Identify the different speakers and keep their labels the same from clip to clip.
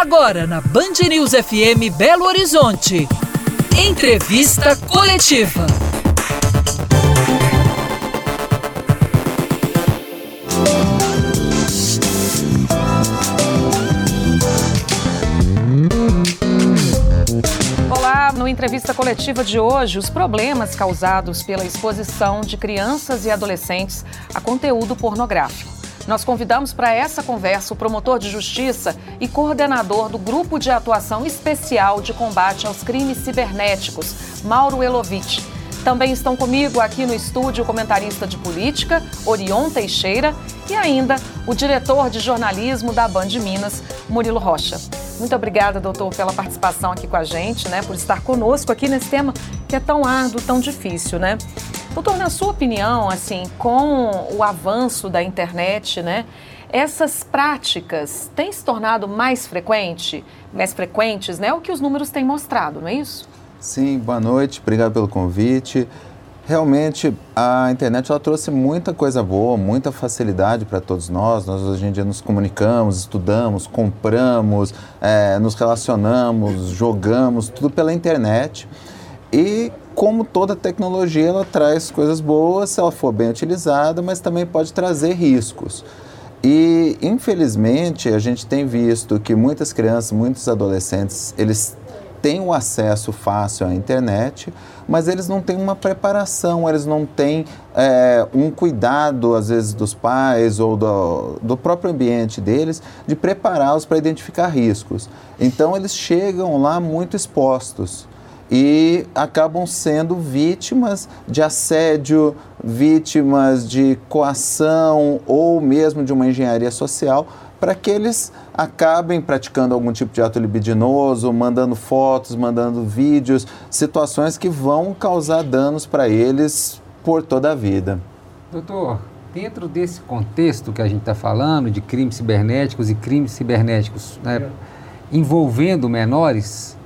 Speaker 1: Agora na Band News FM Belo Horizonte. Entrevista coletiva.
Speaker 2: Olá, no entrevista coletiva de hoje, os problemas causados pela exposição de crianças e adolescentes a conteúdo pornográfico. Nós convidamos para essa conversa o promotor de justiça e coordenador do Grupo de Atuação Especial de Combate aos Crimes Cibernéticos, Mauro Elovitch. Também estão comigo aqui no estúdio o comentarista de política, Orion Teixeira, e ainda o diretor de jornalismo da Band Minas, Murilo Rocha. Muito obrigada, doutor, pela participação aqui com a gente, né, por estar conosco aqui nesse tema que é tão árduo, tão difícil, né? Doutor, na sua opinião, assim, com o avanço da internet, né, essas práticas têm se tornado mais frequente, mais frequentes, né? O que os números têm mostrado, não é isso?
Speaker 3: Sim, boa noite, obrigado pelo convite. Realmente, a internet ela trouxe muita coisa boa, muita facilidade para todos nós. Nós hoje em dia nos comunicamos, estudamos, compramos, é, nos relacionamos, jogamos, tudo pela internet. E como toda tecnologia, ela traz coisas boas se ela for bem utilizada, mas também pode trazer riscos. E, infelizmente, a gente tem visto que muitas crianças, muitos adolescentes, eles têm o acesso fácil à internet, mas eles não têm uma preparação, eles não têm é, um cuidado, às vezes, dos pais ou do, do próprio ambiente deles, de prepará-los para identificar riscos. Então, eles chegam lá muito expostos e acabam sendo vítimas de assédio, vítimas de coação ou mesmo de uma engenharia social para que eles acabem praticando algum tipo de ato libidinoso, mandando fotos, mandando vídeos, situações que vão causar danos para eles por toda a vida.
Speaker 4: Doutor, dentro desse contexto que a gente está falando de crimes cibernéticos e crimes cibernéticos né, envolvendo menores,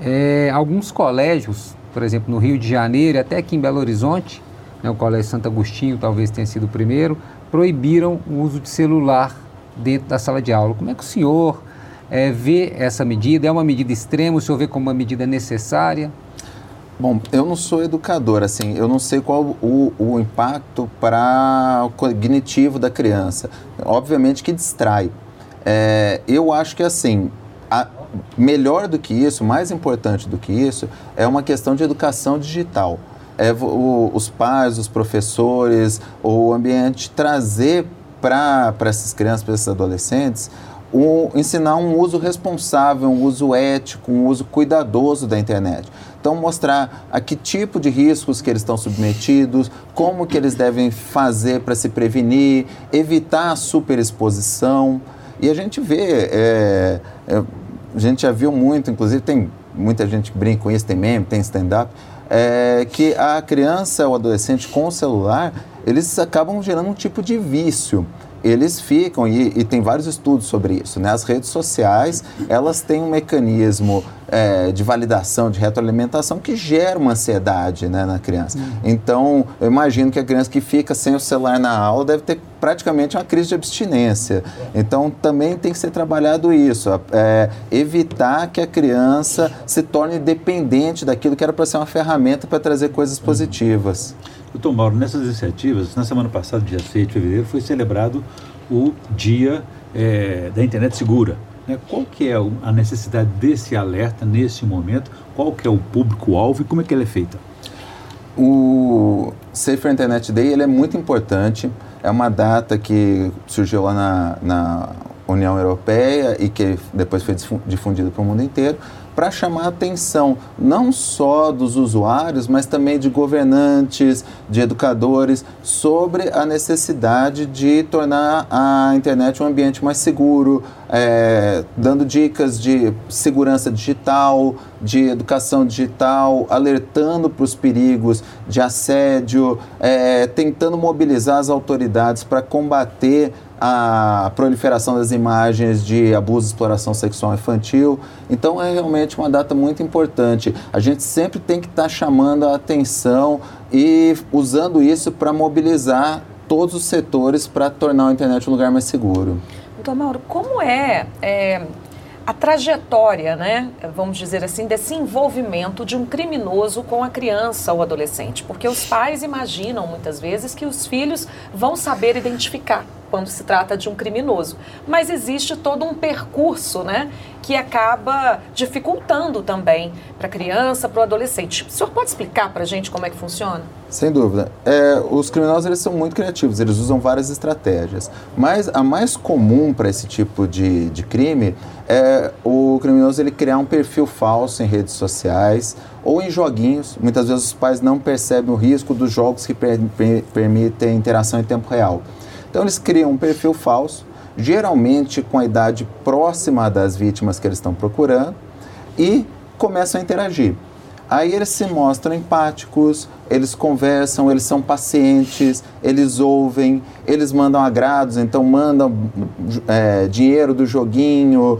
Speaker 4: é, alguns colégios, por exemplo, no Rio de Janeiro, até aqui em Belo Horizonte, né, o Colégio Santo Agostinho talvez tenha sido o primeiro, proibiram o uso de celular dentro da sala de aula. Como é que o senhor é, vê essa medida? É uma medida extrema? O senhor vê como uma medida necessária?
Speaker 3: Bom, eu não sou educador, assim, eu não sei qual o, o impacto para o cognitivo da criança. Obviamente que distrai. É, eu acho que, assim, melhor do que isso, mais importante do que isso, é uma questão de educação digital. É o, os pais, os professores, o ambiente trazer para essas crianças, para esses adolescentes, ensinar um uso responsável, um uso ético, um uso cuidadoso da internet. Então mostrar a que tipo de riscos que eles estão submetidos, como que eles devem fazer para se prevenir, evitar a superexposição. E a gente vê, é, é, a gente já viu muito, inclusive tem muita gente que brinca com isso, tem meme, tem stand-up, é, que a criança ou adolescente com o celular, eles acabam gerando um tipo de vício eles ficam, e, e, tem vários estudos sobre isso, né? As redes sociais, elas têm um mecanismo é, de validação, de retroalimentação que gera uma ansiedade né, na criança. Uhum. Então, eu imagino que a criança que fica sem o celular na aula deve ter praticamente uma crise de abstinência. Então, também tem que ser trabalhado isso, é, evitar que a criança se torne dependente daquilo que era para ser uma ferramenta para trazer coisas positivas.
Speaker 5: Uhum. Doutor Mauro, nessas iniciativas, na semana passada, dia 6 de fevereiro, foi celebrado o Dia é, da Internet Segura. Né? Qual que é a necessidade desse alerta nesse momento? Qual que é o público-alvo e como é que ele é feito?
Speaker 3: O Safer Internet Day ele é muito importante. É uma data que surgiu lá na, na União Europeia e que depois foi difundida para o mundo inteiro para chamar a atenção não só dos usuários, mas também de governantes, de educadores, sobre a necessidade de tornar a internet um ambiente mais seguro, é, dando dicas de segurança digital, de educação digital, alertando para os perigos de assédio, é, tentando mobilizar as autoridades para combater a proliferação das imagens de abuso e exploração sexual infantil. Então é realmente uma data muito importante. A gente sempre tem que estar tá chamando a atenção e usando isso para mobilizar todos os setores para tornar a internet um lugar mais seguro.
Speaker 2: Doutor Mauro, como é, é a trajetória, né, vamos dizer assim, desse envolvimento de um criminoso com a criança ou adolescente? Porque os pais imaginam muitas vezes que os filhos vão saber identificar quando se trata de um criminoso. Mas existe todo um percurso, né, que acaba dificultando também para a criança, para o adolescente. O senhor pode explicar para a gente como é que funciona?
Speaker 3: Sem dúvida. É, os criminosos eles são muito criativos, eles usam várias estratégias. Mas a mais comum para esse tipo de, de crime é o criminoso ele criar um perfil falso em redes sociais ou em joguinhos. Muitas vezes os pais não percebem o risco dos jogos que per, per, permitem interação em tempo real. Então eles criam um perfil falso, geralmente com a idade próxima das vítimas que eles estão procurando, e começam a interagir. Aí eles se mostram empáticos, eles conversam, eles são pacientes, eles ouvem, eles mandam agrados, então mandam é, dinheiro do joguinho,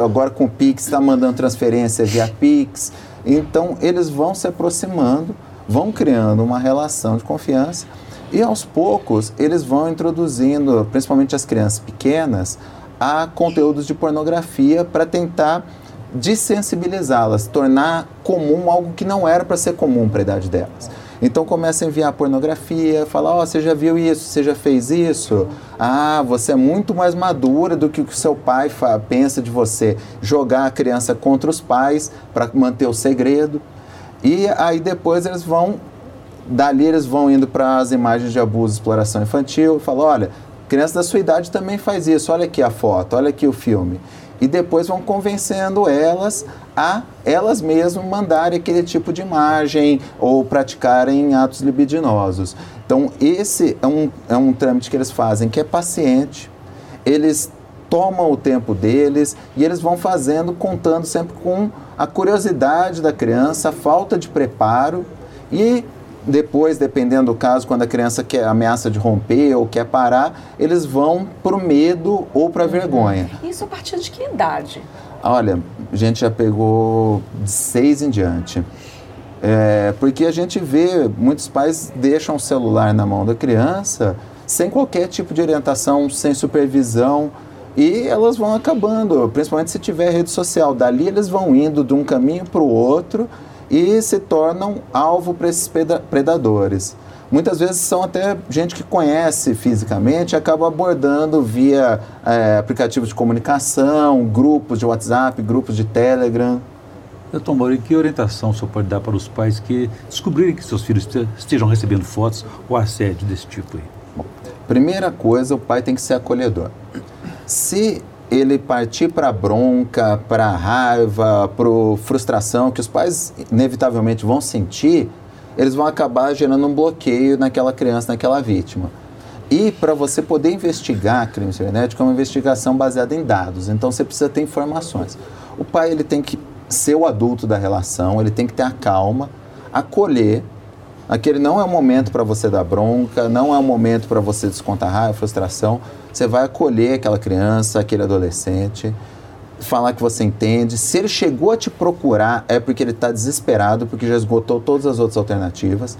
Speaker 3: agora com o Pix está mandando transferência via Pix. Então eles vão se aproximando, vão criando uma relação de confiança e aos poucos eles vão introduzindo, principalmente as crianças pequenas, a conteúdos de pornografia para tentar desensibilizá-las, tornar comum algo que não era para ser comum para a idade delas. Então começa a enviar pornografia, fala, ó, oh, você já viu isso, você já fez isso? Ah, você é muito mais madura do que o que seu pai pensa de você. Jogar a criança contra os pais para manter o segredo. E aí depois eles vão Dali eles vão indo para as imagens de abuso exploração infantil falam, olha, criança da sua idade também faz isso, olha aqui a foto, olha aqui o filme. E depois vão convencendo elas a elas mesmas mandarem aquele tipo de imagem ou praticarem atos libidinosos. Então, esse é um, é um trâmite que eles fazem que é paciente, eles tomam o tempo deles e eles vão fazendo, contando sempre com a curiosidade da criança, a falta de preparo e depois, dependendo do caso, quando a criança quer ameaça de romper ou quer parar, eles vão para o medo ou para a vergonha.
Speaker 2: Isso a partir de que idade?
Speaker 3: Olha, a gente já pegou de seis em diante. É, porque a gente vê muitos pais deixam o celular na mão da criança sem qualquer tipo de orientação, sem supervisão e elas vão acabando, principalmente se tiver rede social. Dali eles vão indo de um caminho para o outro e se tornam alvo para esses predadores. Muitas vezes são até gente que conhece fisicamente e acaba abordando via é, aplicativos de comunicação, grupos de WhatsApp, grupos de Telegram.
Speaker 5: Doutor Mauro, que orientação o senhor pode dar para os pais que descobrirem que seus filhos estejam recebendo fotos ou assédio desse tipo aí?
Speaker 3: Bom, primeira coisa, o pai tem que ser acolhedor. Se ele partir para bronca, para raiva, para frustração que os pais inevitavelmente vão sentir, eles vão acabar gerando um bloqueio naquela criança, naquela vítima. E para você poder investigar crime cibernético é uma investigação baseada em dados, então você precisa ter informações. O pai ele tem que ser o adulto da relação, ele tem que ter a calma, acolher. Aquele não é o momento para você dar bronca, não é o momento para você descontar raiva, frustração você vai acolher aquela criança, aquele adolescente, falar que você entende. Se ele chegou a te procurar, é porque ele está desesperado, porque já esgotou todas as outras alternativas.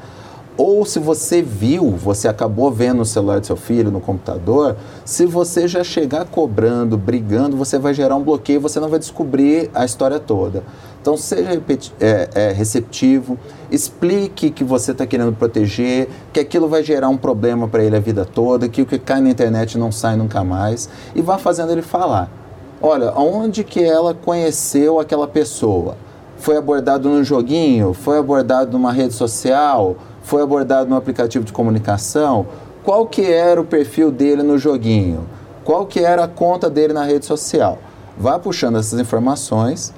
Speaker 3: Ou se você viu, você acabou vendo no celular do seu filho, no computador, se você já chegar cobrando, brigando, você vai gerar um bloqueio, você não vai descobrir a história toda. Então seja é, é, receptivo, explique que você está querendo proteger, que aquilo vai gerar um problema para ele a vida toda, que o que cai na internet não sai nunca mais, e vá fazendo ele falar. Olha, onde que ela conheceu aquela pessoa? Foi abordado num joguinho? Foi abordado numa rede social? Foi abordado no aplicativo de comunicação, qual que era o perfil dele no joguinho, qual que era a conta dele na rede social. Vá puxando essas informações,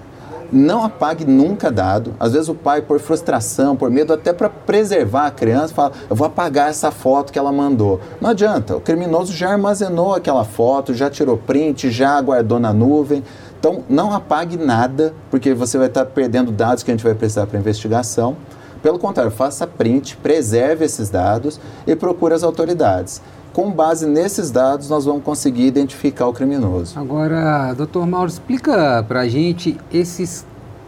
Speaker 3: não apague nunca dado. Às vezes o pai, por frustração, por medo, até para preservar a criança, fala: eu vou apagar essa foto que ela mandou. Não adianta, o criminoso já armazenou aquela foto, já tirou print, já guardou na nuvem. Então não apague nada, porque você vai estar perdendo dados que a gente vai precisar para investigação. Pelo contrário, faça print, preserve esses dados e procure as autoridades. Com base nesses dados, nós vamos conseguir identificar o criminoso.
Speaker 4: Agora, doutor Mauro, explica para a gente esses,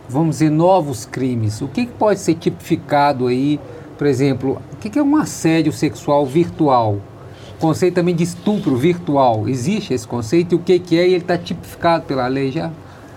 Speaker 4: vamos dizer, novos crimes. O que, que pode ser tipificado aí, por exemplo, o que, que é um assédio sexual virtual? conceito também de estupro virtual. Existe esse conceito e o que, que é e ele está tipificado pela lei já?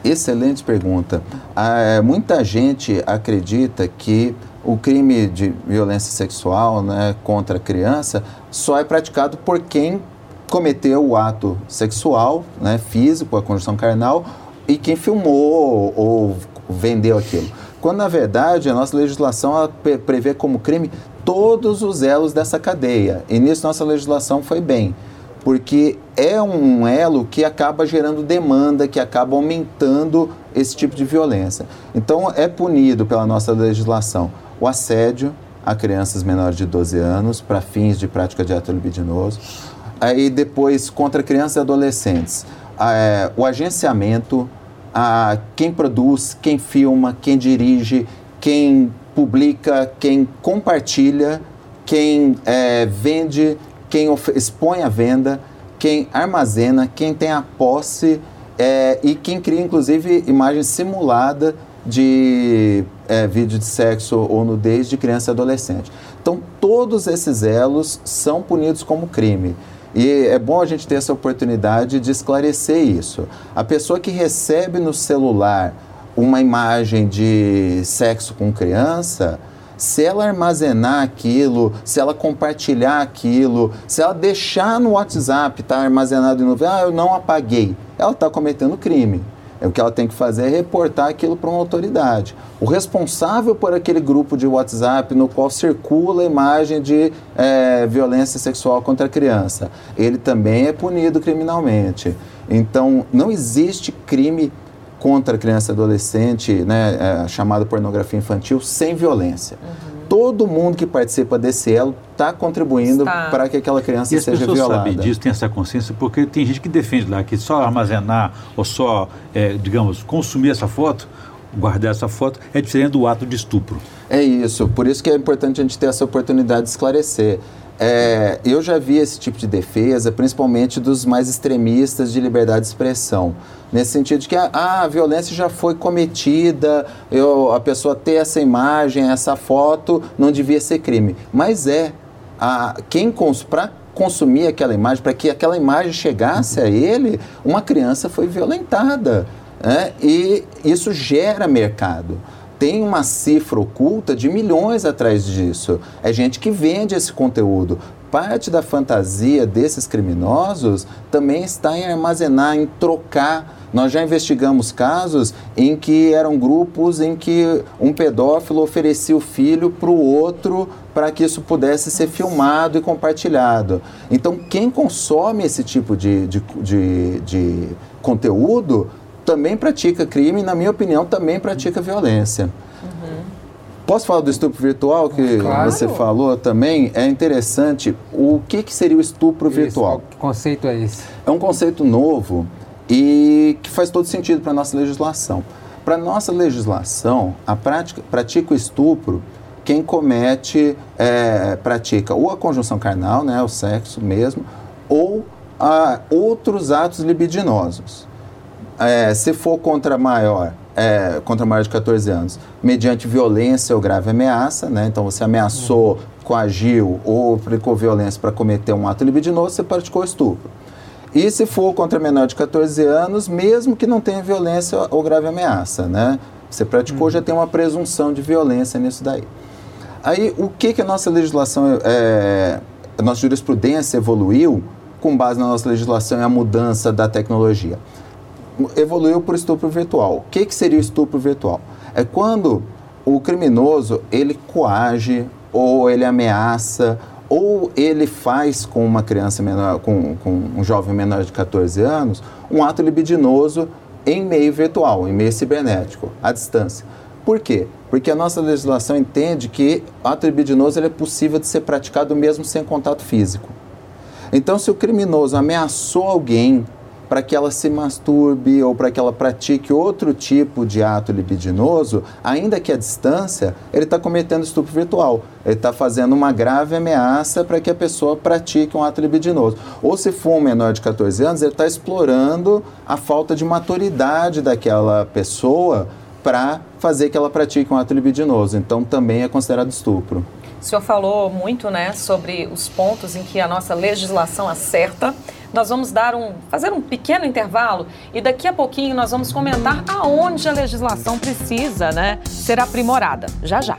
Speaker 3: Excelente pergunta. Ah, muita gente acredita que o crime de violência sexual né, contra a criança só é praticado por quem cometeu o ato sexual, né, físico, a conjunção carnal, e quem filmou ou vendeu aquilo. Quando, na verdade, a nossa legislação prevê como crime todos os elos dessa cadeia. E nisso nossa legislação foi bem porque é um elo que acaba gerando demanda, que acaba aumentando esse tipo de violência. Então, é punido pela nossa legislação o assédio a crianças menores de 12 anos para fins de prática de ato libidinoso. Aí, depois, contra crianças e adolescentes, é, o agenciamento, a quem produz, quem filma, quem dirige, quem publica, quem compartilha, quem é, vende quem expõe a venda, quem armazena, quem tem a posse é, e quem cria, inclusive, imagem simulada de é, vídeo de sexo ou nudez de criança e adolescente. Então, todos esses elos são punidos como crime. E é bom a gente ter essa oportunidade de esclarecer isso. A pessoa que recebe no celular uma imagem de sexo com criança, se ela armazenar aquilo, se ela compartilhar aquilo, se ela deixar no WhatsApp, tá armazenado em nuvem, ah, eu não apaguei, ela está cometendo crime. É, o que ela tem que fazer é reportar aquilo para uma autoridade. O responsável por aquele grupo de WhatsApp no qual circula a imagem de é, violência sexual contra a criança, ele também é punido criminalmente. Então, não existe crime contra criança e adolescente, né, é, chamado pornografia infantil, sem violência. Uhum. Todo mundo que participa desse elo está contribuindo para que aquela criança
Speaker 5: e
Speaker 3: seja violada. as
Speaker 5: pessoas sabem disso, têm essa consciência, porque tem gente que defende lá que só armazenar ou só, é, digamos, consumir essa foto, guardar essa foto, é diferente do ato de estupro.
Speaker 3: É isso, por isso que é importante a gente ter essa oportunidade de esclarecer. É, eu já vi esse tipo de defesa, principalmente dos mais extremistas de liberdade de expressão. Nesse sentido de que a, ah, a violência já foi cometida, eu, a pessoa ter essa imagem, essa foto, não devia ser crime. Mas é. A, quem para consumir aquela imagem, para que aquela imagem chegasse a ele, uma criança foi violentada. Né? E isso gera mercado tem uma cifra oculta de milhões atrás disso. É gente que vende esse conteúdo. Parte da fantasia desses criminosos também está em armazenar, em trocar. Nós já investigamos casos em que eram grupos em que um pedófilo oferecia o filho para o outro para que isso pudesse ser filmado e compartilhado. Então, quem consome esse tipo de, de, de, de conteúdo também pratica crime e, na minha opinião, também pratica violência. Uhum. Posso falar do estupro virtual que claro. você falou também? É interessante. O que, que seria o estupro Isso, virtual?
Speaker 4: Que conceito é esse?
Speaker 3: É um conceito novo e que faz todo sentido para a nossa legislação. Para a nossa legislação, a prática, pratica o estupro quem comete, é, pratica ou a conjunção carnal, né, o sexo mesmo, ou a, outros atos libidinosos é, se for contra maior, é, contra maior de 14 anos, mediante violência ou grave ameaça, né? Então você ameaçou, coagiu ou aplicou violência para cometer um ato libidinoso, você praticou estupro. E se for contra menor de 14 anos, mesmo que não tenha violência ou grave ameaça, né? Você praticou, já tem uma presunção de violência nisso daí. Aí, o que, que a nossa legislação, é, a nossa jurisprudência evoluiu com base na nossa legislação e a mudança da tecnologia? Evoluiu para o estupro virtual. O que, que seria o estupro virtual? É quando o criminoso ele coage ou ele ameaça ou ele faz com uma criança menor, com, com um jovem menor de 14 anos, um ato libidinoso em meio virtual, em meio cibernético, à distância. Por quê? Porque a nossa legislação entende que ato libidinoso é possível de ser praticado mesmo sem contato físico. Então, se o criminoso ameaçou alguém para que ela se masturbe ou para que ela pratique outro tipo de ato libidinoso, ainda que à distância, ele está cometendo estupro virtual. Ele está fazendo uma grave ameaça para que a pessoa pratique um ato libidinoso. Ou se for um menor de 14 anos, ele está explorando a falta de maturidade daquela pessoa para fazer que ela pratique um ato libidinoso. Então também é considerado estupro.
Speaker 2: O senhor falou muito né, sobre os pontos em que a nossa legislação acerta Nós vamos dar um, fazer um pequeno intervalo e daqui a pouquinho nós vamos comentar aonde a legislação precisa, né, ser aprimorada. Já já.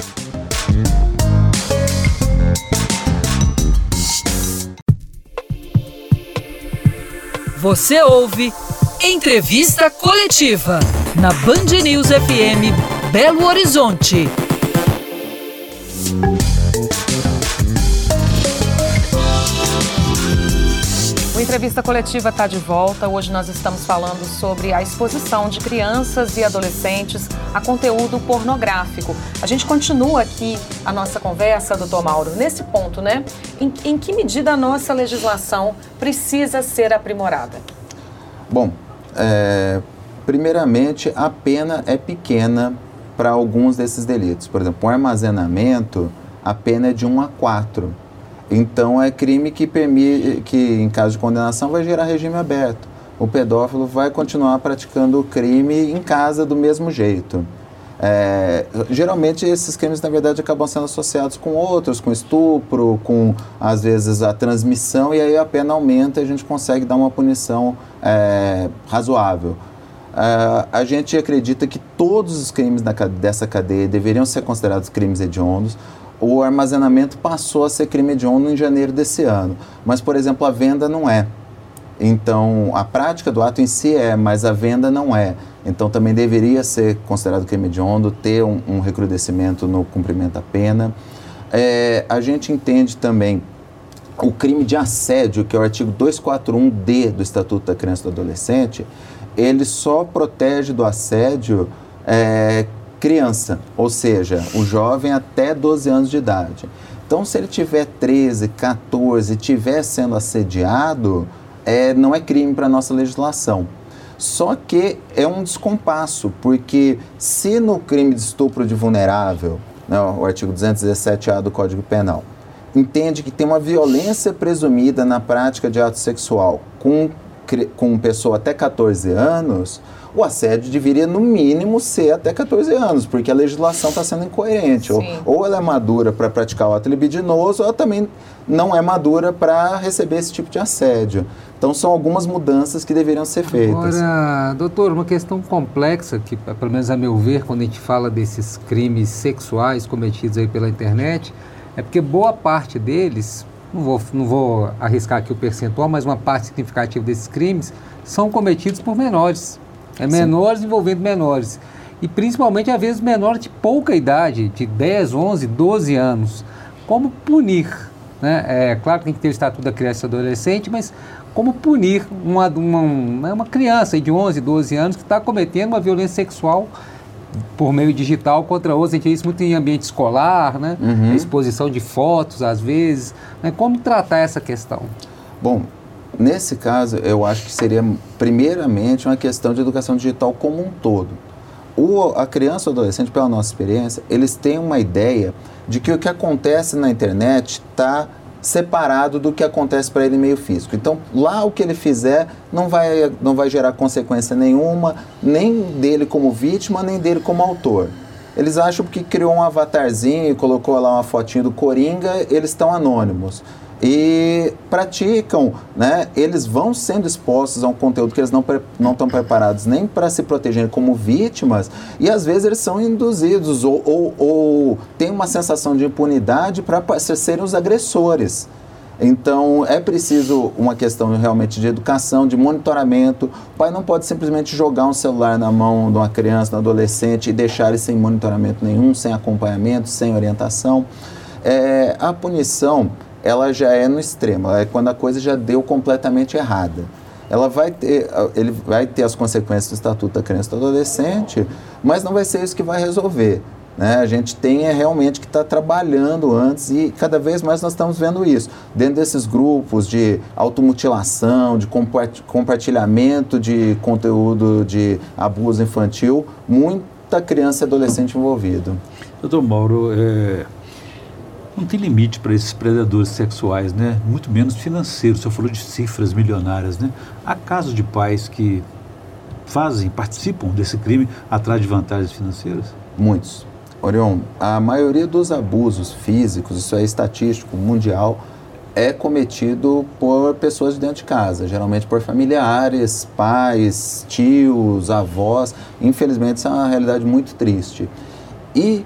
Speaker 1: Você ouve Entrevista Coletiva na Band News FM Belo Horizonte.
Speaker 2: Entrevista Coletiva está de volta. Hoje nós estamos falando sobre a exposição de crianças e adolescentes a conteúdo pornográfico. A gente continua aqui a nossa conversa, doutor Mauro, nesse ponto, né? Em, em que medida a nossa legislação precisa ser aprimorada?
Speaker 3: Bom, é, primeiramente, a pena é pequena para alguns desses delitos. Por exemplo, o armazenamento, a pena é de 1 a 4. Então, é crime que, permite, que, em caso de condenação, vai gerar regime aberto. O pedófilo vai continuar praticando o crime em casa do mesmo jeito. É, geralmente esses crimes na verdade acabam sendo associados com outros, com estupro, com às vezes a transmissão e aí a pena aumenta e a gente consegue dar uma punição é, razoável. É, a gente acredita que todos os crimes dessa cadeia deveriam ser considerados crimes hediondos. O armazenamento passou a ser crime hediondo em janeiro desse ano, mas por exemplo a venda não é. Então, a prática do ato em si é, mas a venda não é. Então, também deveria ser considerado crime hediondo, ter um, um recrudescimento no cumprimento da pena. É, a gente entende também o crime de assédio, que é o artigo 241D do Estatuto da Criança e do Adolescente, ele só protege do assédio é, criança, ou seja, o jovem até 12 anos de idade. Então, se ele tiver 13, 14, estiver sendo assediado, é, não é crime para nossa legislação. Só que é um descompasso, porque se no crime de estupro de vulnerável, né, o artigo 217A do Código Penal, entende que tem uma violência presumida na prática de ato sexual com, com pessoa até 14 anos, o assédio deveria, no mínimo, ser até 14 anos, porque a legislação está sendo incoerente. Ou, ou, ela é madura para praticar o ato libidinoso, ou ela também não é madura para receber esse tipo de assédio. Então, são algumas mudanças que deveriam ser feitas.
Speaker 4: Agora, doutor, uma questão complexa, que pelo menos a meu ver, quando a gente fala desses crimes sexuais cometidos aí pela internet, é porque boa parte deles, não vou, não vou arriscar aqui o percentual, mas uma parte significativa desses crimes são cometidos por menores. É menores Sim. envolvendo menores. E principalmente, às vezes, menores de pouca idade, de 10, 11, 12 anos. Como punir? Né? É claro que tem que ter o estatuto da criança e adolescente, mas como punir uma, uma, uma criança de 11, 12 anos que está cometendo uma violência sexual por meio digital contra outros. A gente vê isso muito em ambiente escolar, né? Uhum. exposição de fotos, às vezes. Né? Como tratar essa questão?
Speaker 3: Bom, Nesse caso, eu acho que seria, primeiramente, uma questão de educação digital como um todo. O, a criança ou adolescente, pela nossa experiência, eles têm uma ideia de que o que acontece na internet está separado do que acontece para ele meio físico. Então, lá o que ele fizer não vai, não vai gerar consequência nenhuma, nem dele como vítima, nem dele como autor. Eles acham que criou um avatarzinho e colocou lá uma fotinho do Coringa, eles estão anônimos e praticam, né? Eles vão sendo expostos a um conteúdo que eles não não estão preparados nem para se protegerem como vítimas e às vezes eles são induzidos ou, ou, ou têm uma sensação de impunidade para serem os agressores. Então é preciso uma questão realmente de educação, de monitoramento. O pai não pode simplesmente jogar um celular na mão de uma criança, de um adolescente e deixar ele sem monitoramento nenhum, sem acompanhamento, sem orientação. É, a punição ela já é no extremo, é quando a coisa já deu completamente errada. Ela vai ter, ele vai ter as consequências do Estatuto da Criança e do Adolescente, mas não vai ser isso que vai resolver. Né? A gente tem é, realmente que estar tá trabalhando antes e cada vez mais nós estamos vendo isso. Dentro desses grupos de automutilação, de compartilhamento de conteúdo de abuso infantil, muita criança e adolescente envolvido.
Speaker 5: Doutor Mauro, é, não tem limite para esses predadores sexuais, né? Muito menos financeiros. Senhor falou de cifras milionárias, né? Há casos de pais que fazem, participam desse crime atrás de vantagens financeiras?
Speaker 3: Muitos. Orion, a maioria dos abusos físicos, isso é estatístico, mundial, é cometido por pessoas de dentro de casa, geralmente por familiares, pais, tios, avós. Infelizmente, isso é uma realidade muito triste. E,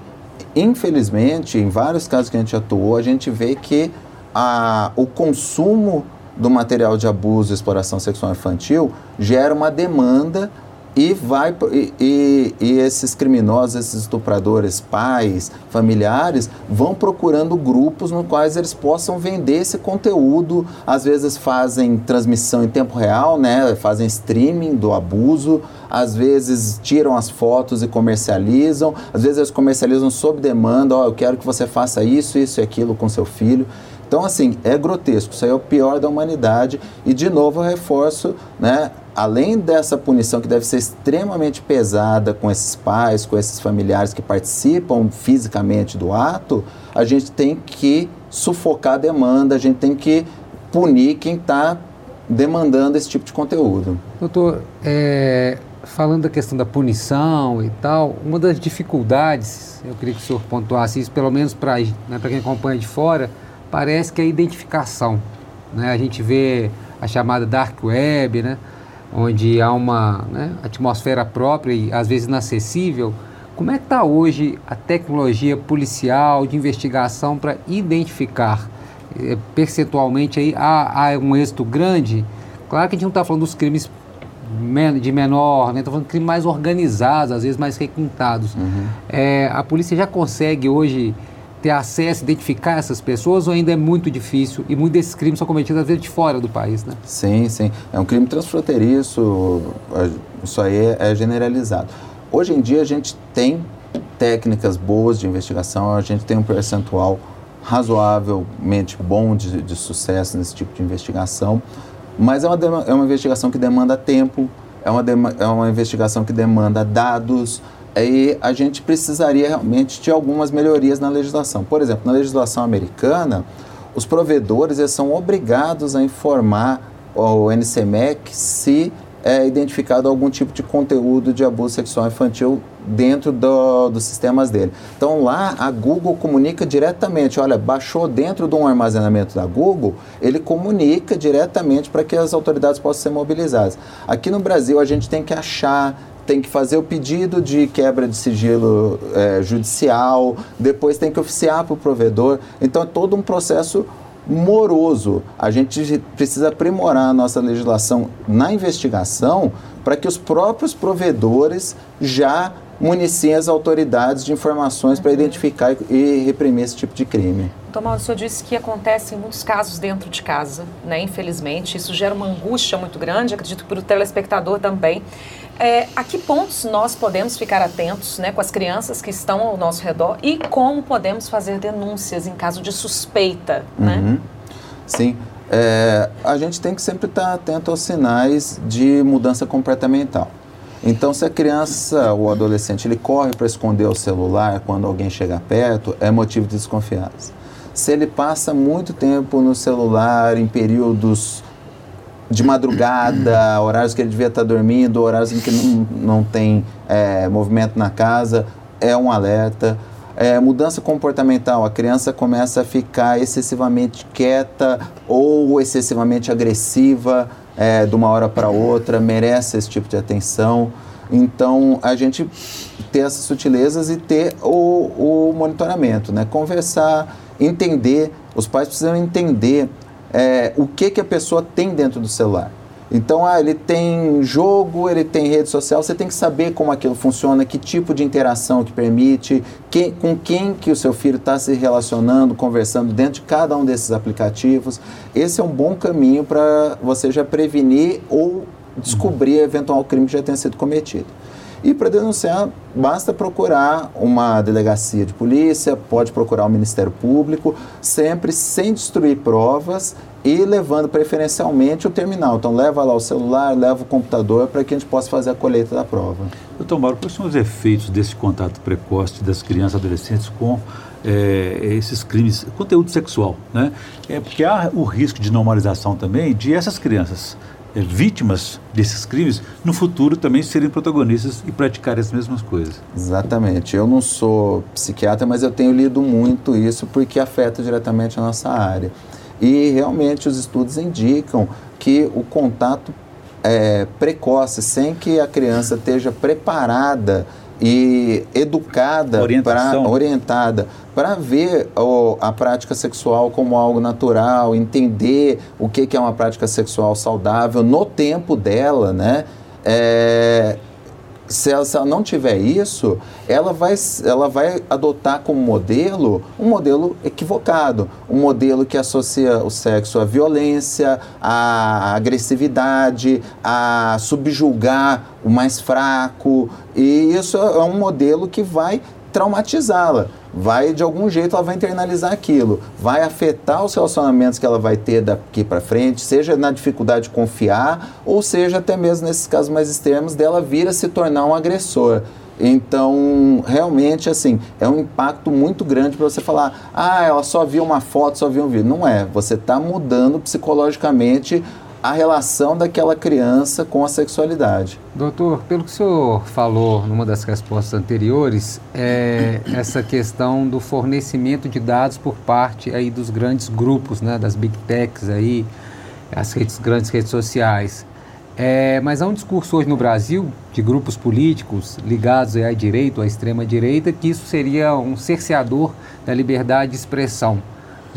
Speaker 3: infelizmente, em vários casos que a gente atuou, a gente vê que a, o consumo do material de abuso e exploração sexual infantil gera uma demanda e vai e, e, e, esses criminosos, esses estupradores, pais, familiares, vão procurando grupos no quais eles possam vender esse conteúdo. Às vezes fazem transmissão em tempo real, né? Fazem streaming do abuso. Às vezes tiram as fotos e comercializam. Às vezes eles comercializam sob demanda. Ó, oh, eu quero que você faça isso, isso e aquilo com seu filho. Então, assim, é grotesco. Isso aí é o pior da humanidade. E, de novo, eu reforço, né? Além dessa punição que deve ser extremamente pesada com esses pais, com esses familiares que participam fisicamente do ato, a gente tem que sufocar a demanda, a gente tem que punir quem está demandando esse tipo de conteúdo.
Speaker 4: Doutor, é, falando da questão da punição e tal, uma das dificuldades, eu queria que o senhor pontuasse isso, pelo menos para né, quem acompanha de fora, parece que é a identificação. Né? A gente vê a chamada dark web, né? Onde há uma né, atmosfera própria e às vezes inacessível, como é que está hoje a tecnologia policial de investigação para identificar eh, percentualmente aí há, há, um êxito grande? Claro que a gente não está falando dos crimes de menor, né? Está falando de crimes mais organizados, às vezes mais requintados. Uhum. É, a polícia já consegue hoje ter acesso, identificar essas pessoas ou ainda é muito difícil e muitos desses crimes são cometidos às vezes de fora do país, né?
Speaker 3: Sim, sim. É um crime transfronteiriço, isso aí é, é generalizado. Hoje em dia a gente tem técnicas boas de investigação, a gente tem um percentual razoavelmente bom de, de sucesso nesse tipo de investigação, mas é uma, é uma investigação que demanda tempo, é uma, é uma investigação que demanda dados, aí a gente precisaria realmente de algumas melhorias na legislação. Por exemplo, na legislação americana, os provedores eles são obrigados a informar o NCMEC se é identificado algum tipo de conteúdo de abuso sexual infantil dentro do, dos sistemas dele. Então lá a Google comunica diretamente, olha, baixou dentro de um armazenamento da Google, ele comunica diretamente para que as autoridades possam ser mobilizadas. Aqui no Brasil a gente tem que achar tem que fazer o pedido de quebra de sigilo é, judicial, depois tem que oficiar para o provedor. Então é todo um processo moroso. A gente precisa aprimorar a nossa legislação na investigação para que os próprios provedores já municiem as autoridades de informações para identificar e reprimir esse tipo de crime.
Speaker 2: Tomás, o senhor disse que acontece em muitos casos dentro de casa, né? Infelizmente, isso gera uma angústia muito grande, acredito que para o telespectador também. É, a que pontos nós podemos ficar atentos né, com as crianças que estão ao nosso redor e como podemos fazer denúncias em caso de suspeita? Né? Uhum. Né?
Speaker 3: Sim. É, a gente tem que sempre estar atento aos sinais de mudança comportamental. Então, se a criança ou adolescente ele corre para esconder o celular quando alguém chega perto, é motivo de desconfiança. Se ele passa muito tempo no celular em períodos de madrugada, horários que ele devia estar dormindo, horários em que não, não tem é, movimento na casa, é um alerta. É, mudança comportamental, a criança começa a ficar excessivamente quieta ou excessivamente agressiva é, de uma hora para outra, merece esse tipo de atenção. Então, a gente ter essas sutilezas e ter o, o monitoramento, né? conversar, entender, os pais precisam entender é, o que, que a pessoa tem dentro do celular. Então, ah, ele tem jogo, ele tem rede social, você tem que saber como aquilo funciona, que tipo de interação que permite, com quem que o seu filho está se relacionando, conversando dentro de cada um desses aplicativos. Esse é um bom caminho para você já prevenir ou descobrir eventual crime que já tenha sido cometido. E para denunciar, basta procurar uma delegacia de polícia, pode procurar o Ministério Público, sempre sem destruir provas e levando preferencialmente o terminal. Então, leva lá o celular, leva o computador para que a gente possa fazer a colheita da prova.
Speaker 5: Doutor Mauro, quais são os efeitos desse contato precoce das crianças e adolescentes com é, esses crimes, conteúdo sexual? Né? É porque há o risco de normalização também de essas crianças vítimas desses crimes, no futuro também serem protagonistas e praticarem as mesmas coisas.
Speaker 3: Exatamente. Eu não sou psiquiatra, mas eu tenho lido muito isso porque afeta diretamente a nossa área. E realmente os estudos indicam que o contato é, precoce, sem que a criança esteja preparada e educada, pra, orientada para ver a prática sexual como algo natural, entender o que, que é uma prática sexual saudável no tempo dela, né? É, se ela, se ela, não tiver isso, ela vai, ela vai adotar como modelo um modelo equivocado, um modelo que associa o sexo à violência, à agressividade, a subjulgar o mais fraco, e isso é um modelo que vai traumatizá-la. Vai, de algum jeito, ela vai internalizar aquilo. Vai afetar os relacionamentos que ela vai ter daqui para frente, seja na dificuldade de confiar, ou seja, até mesmo nesses casos mais extremos, dela vir a se tornar um agressor. Então, realmente, assim, é um impacto muito grande para você falar, ah, ela só viu uma foto, só viu um vídeo. Não é. Você está mudando psicologicamente a relação daquela criança com a sexualidade.
Speaker 4: Doutor, pelo que o senhor falou numa das respostas anteriores, é essa questão do fornecimento de dados por parte aí dos grandes grupos, né, das big techs aí, as redes, grandes redes sociais. É, mas há um discurso hoje no Brasil de grupos políticos ligados à direita, à extrema direita, que isso seria um cerceador da liberdade de expressão.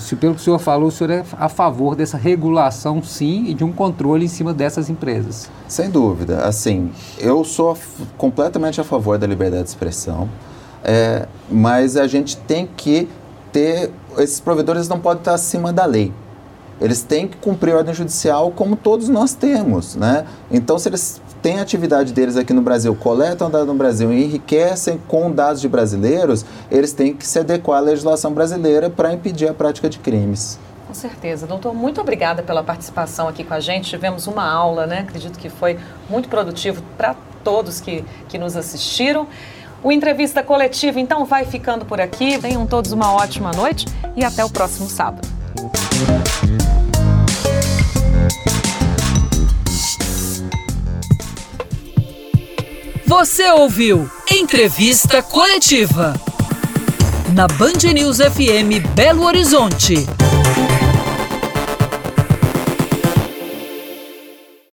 Speaker 4: Se pelo que o senhor falou, o senhor é a favor dessa regulação, sim, e de um controle em cima dessas empresas.
Speaker 3: Sem dúvida. Assim, eu sou completamente a favor da liberdade de expressão, é, mas a gente tem que ter. Esses provedores não podem estar acima da lei. Eles têm que cumprir a ordem judicial como todos nós temos, né? Então, se eles têm atividade deles aqui no Brasil, coletam dados no Brasil e enriquecem com dados de brasileiros, eles têm que se adequar à legislação brasileira para impedir a prática de crimes.
Speaker 2: Com certeza. Doutor, muito obrigada pela participação aqui com a gente. Tivemos uma aula, né? Acredito que foi muito produtivo para todos que, que nos assistiram. O Entrevista Coletiva, então, vai ficando por aqui. Tenham todos uma ótima noite e até o próximo sábado.
Speaker 1: Você ouviu Entrevista Coletiva. Na Band News FM Belo Horizonte.